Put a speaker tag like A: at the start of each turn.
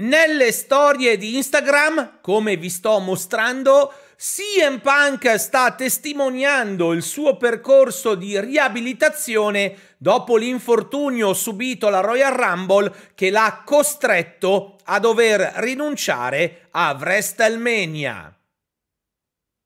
A: Nelle storie di Instagram, come vi sto mostrando, CM Punk sta testimoniando il suo percorso di riabilitazione dopo l'infortunio subito alla Royal Rumble che l'ha costretto a dover rinunciare a WrestleMania.